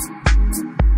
and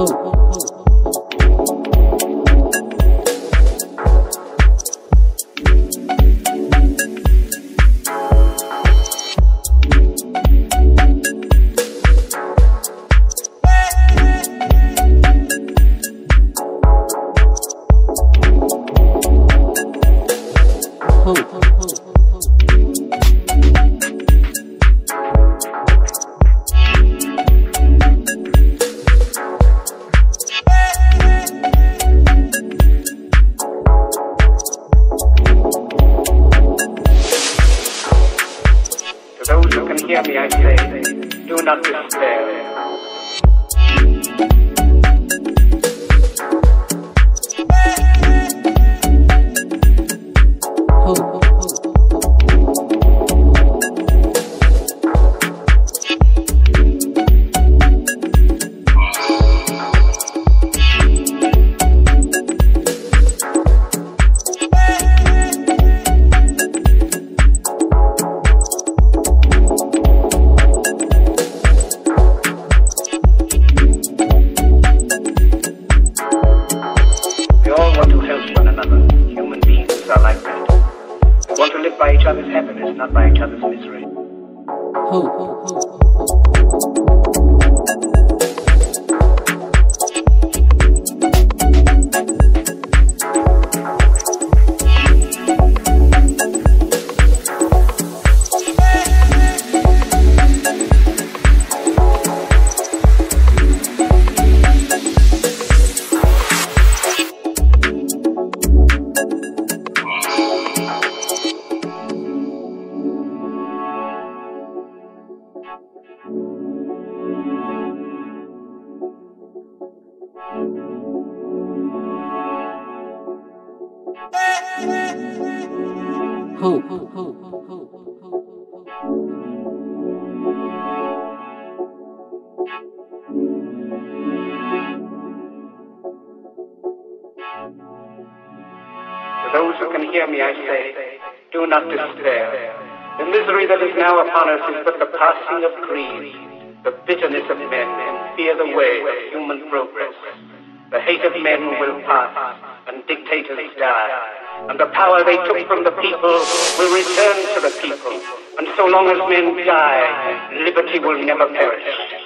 hope. Hear me, I say, do not despair. The misery that is now upon us is but the passing of greed, the bitterness of men, and fear the way of human progress. The hate of men will pass, and dictators die, and the power they took from the people will return to the people. And so long as men die, liberty will never perish.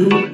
do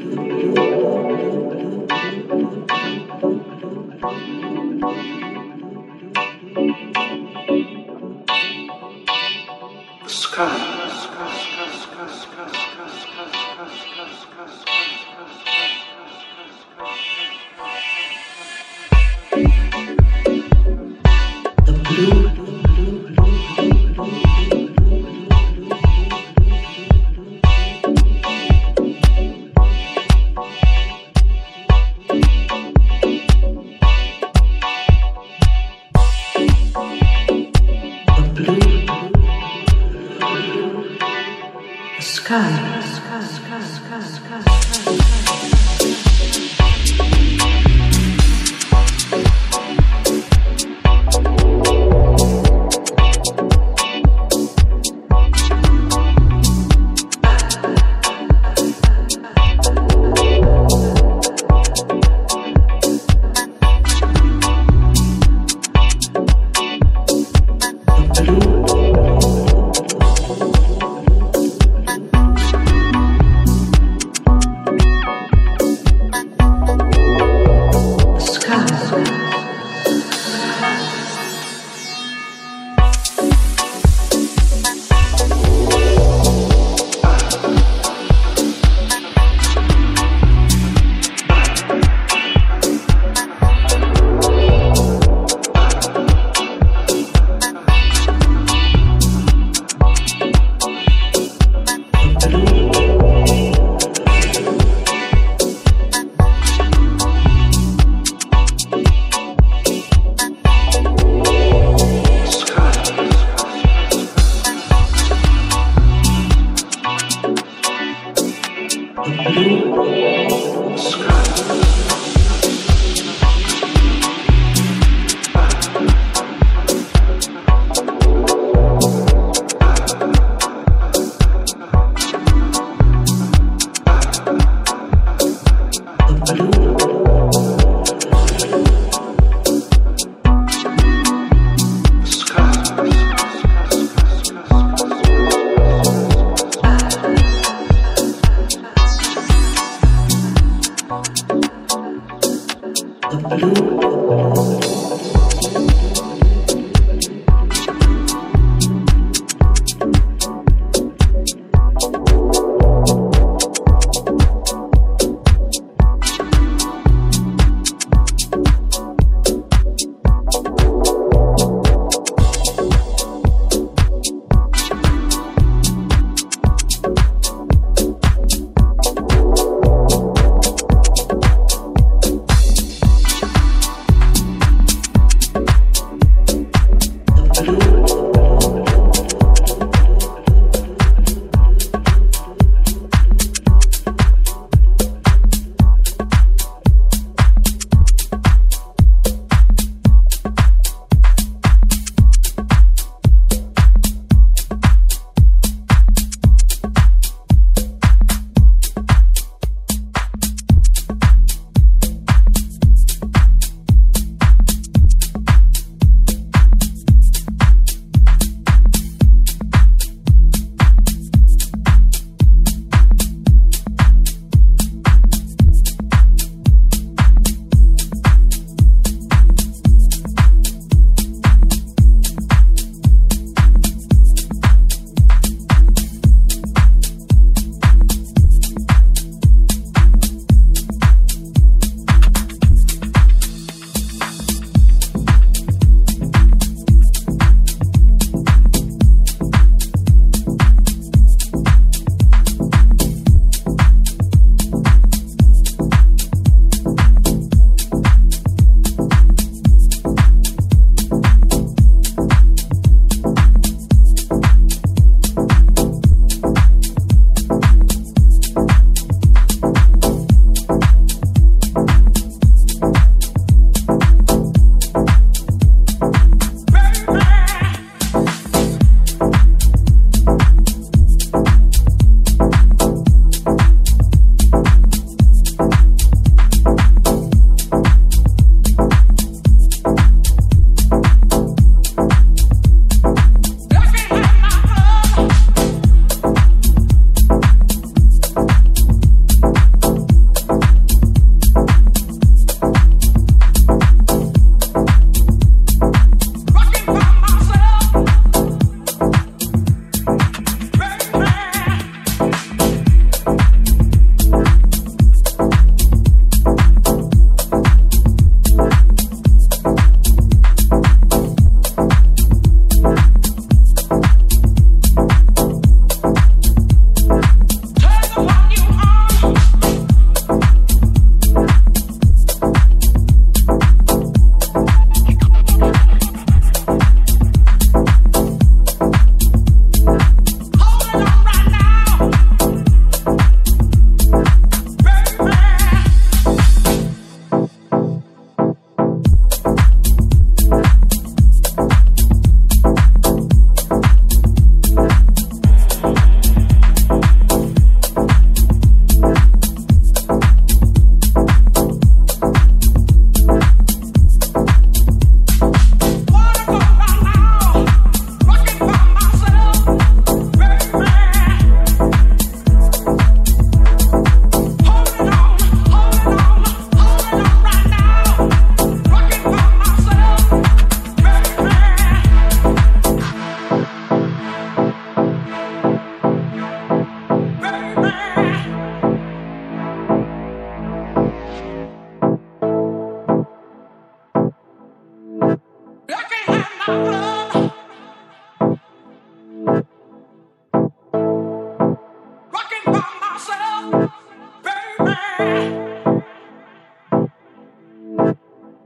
Holding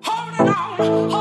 on.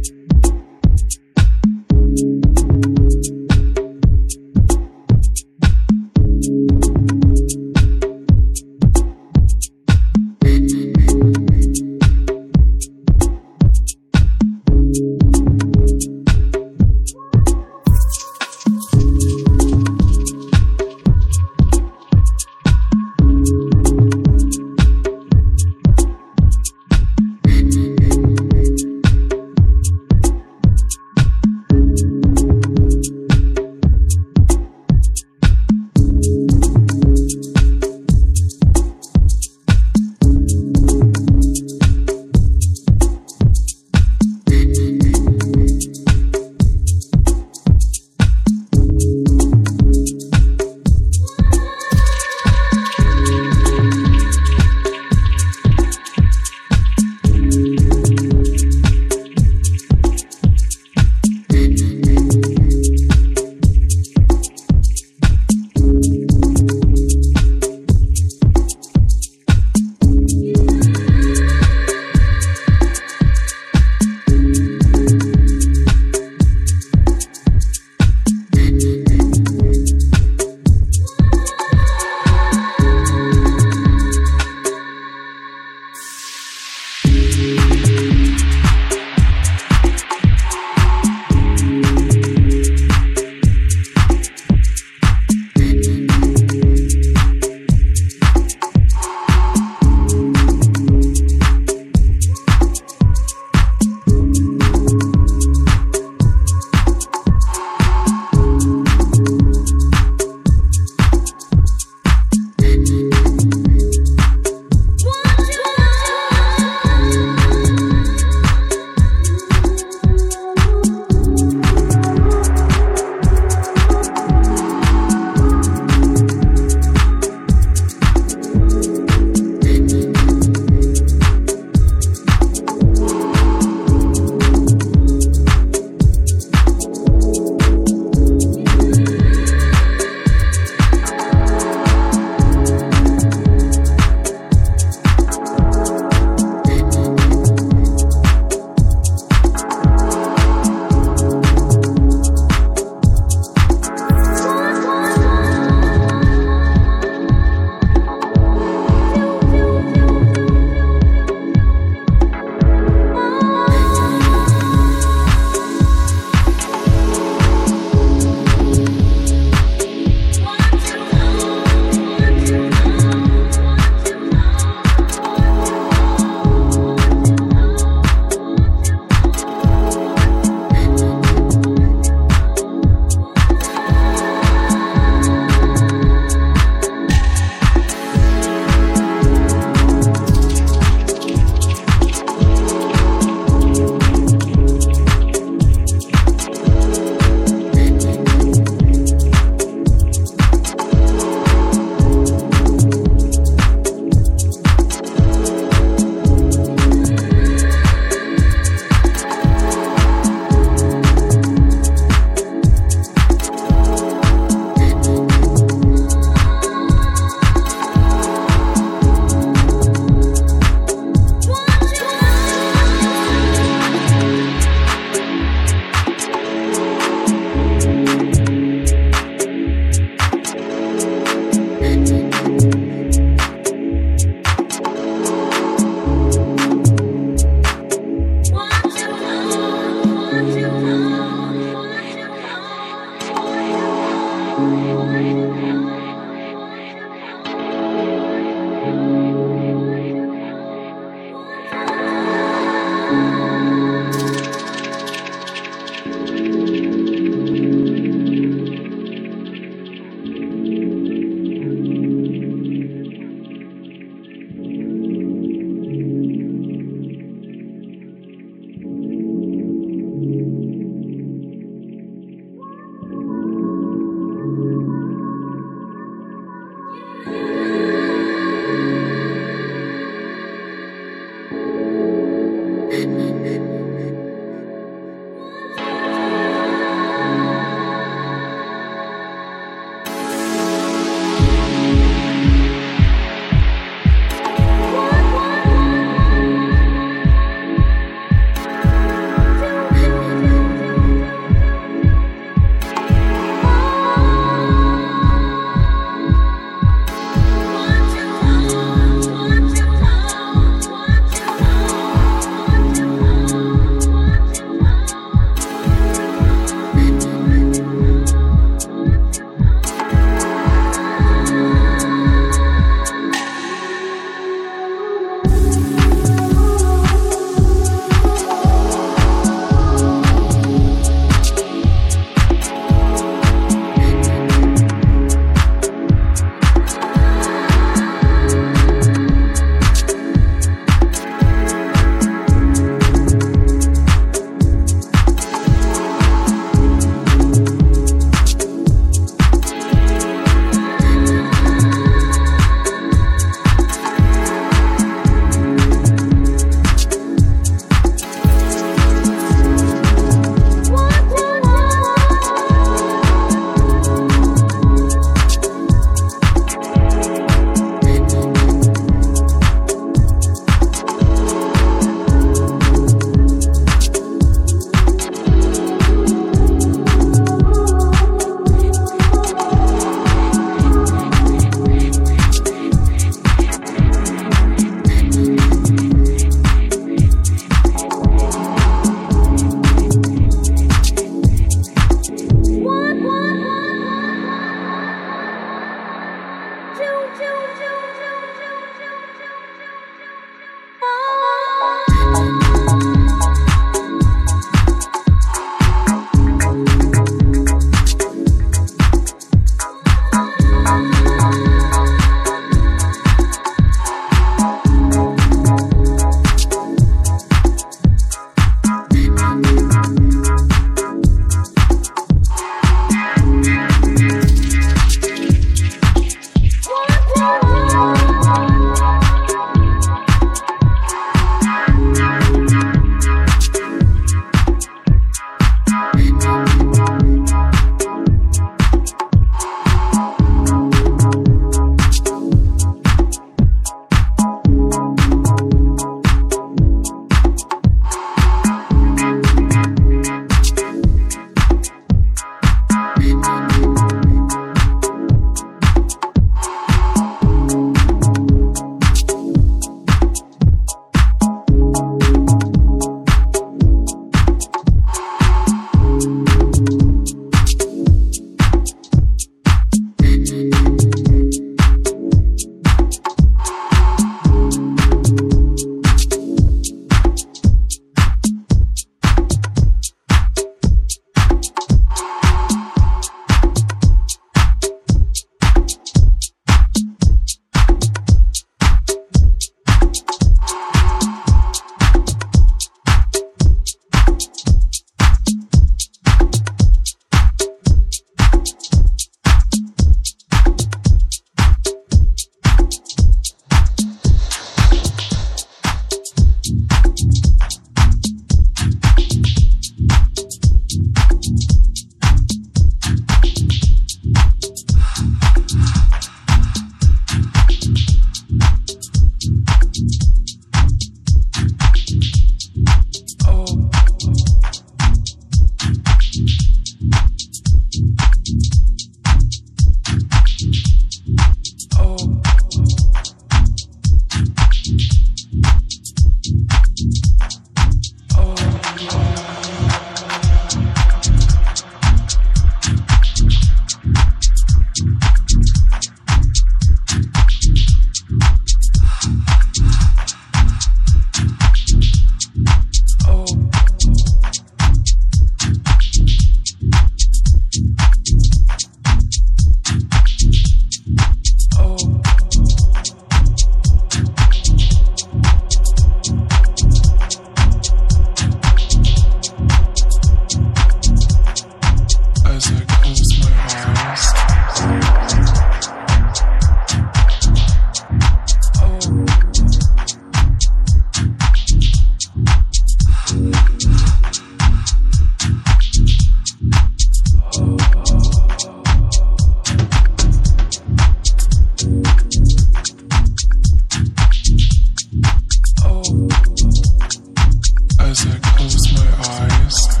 close my eyes.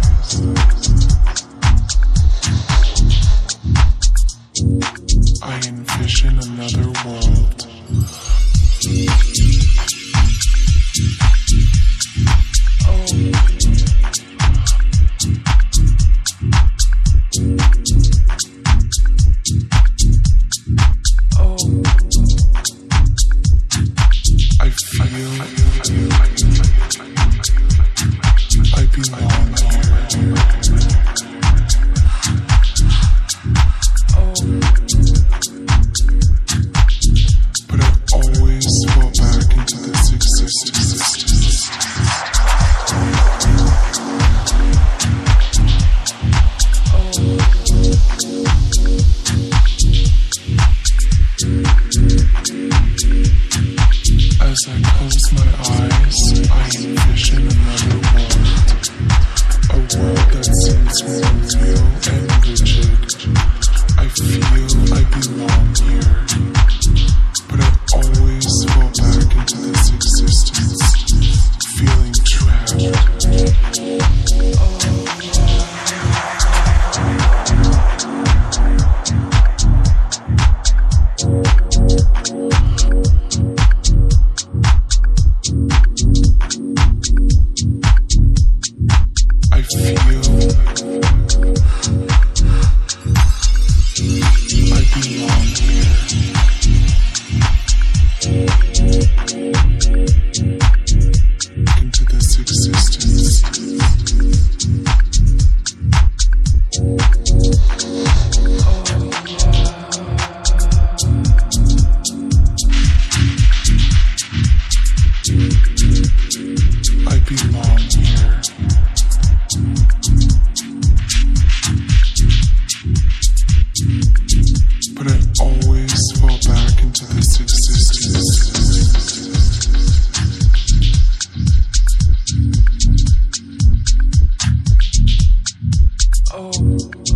Feeling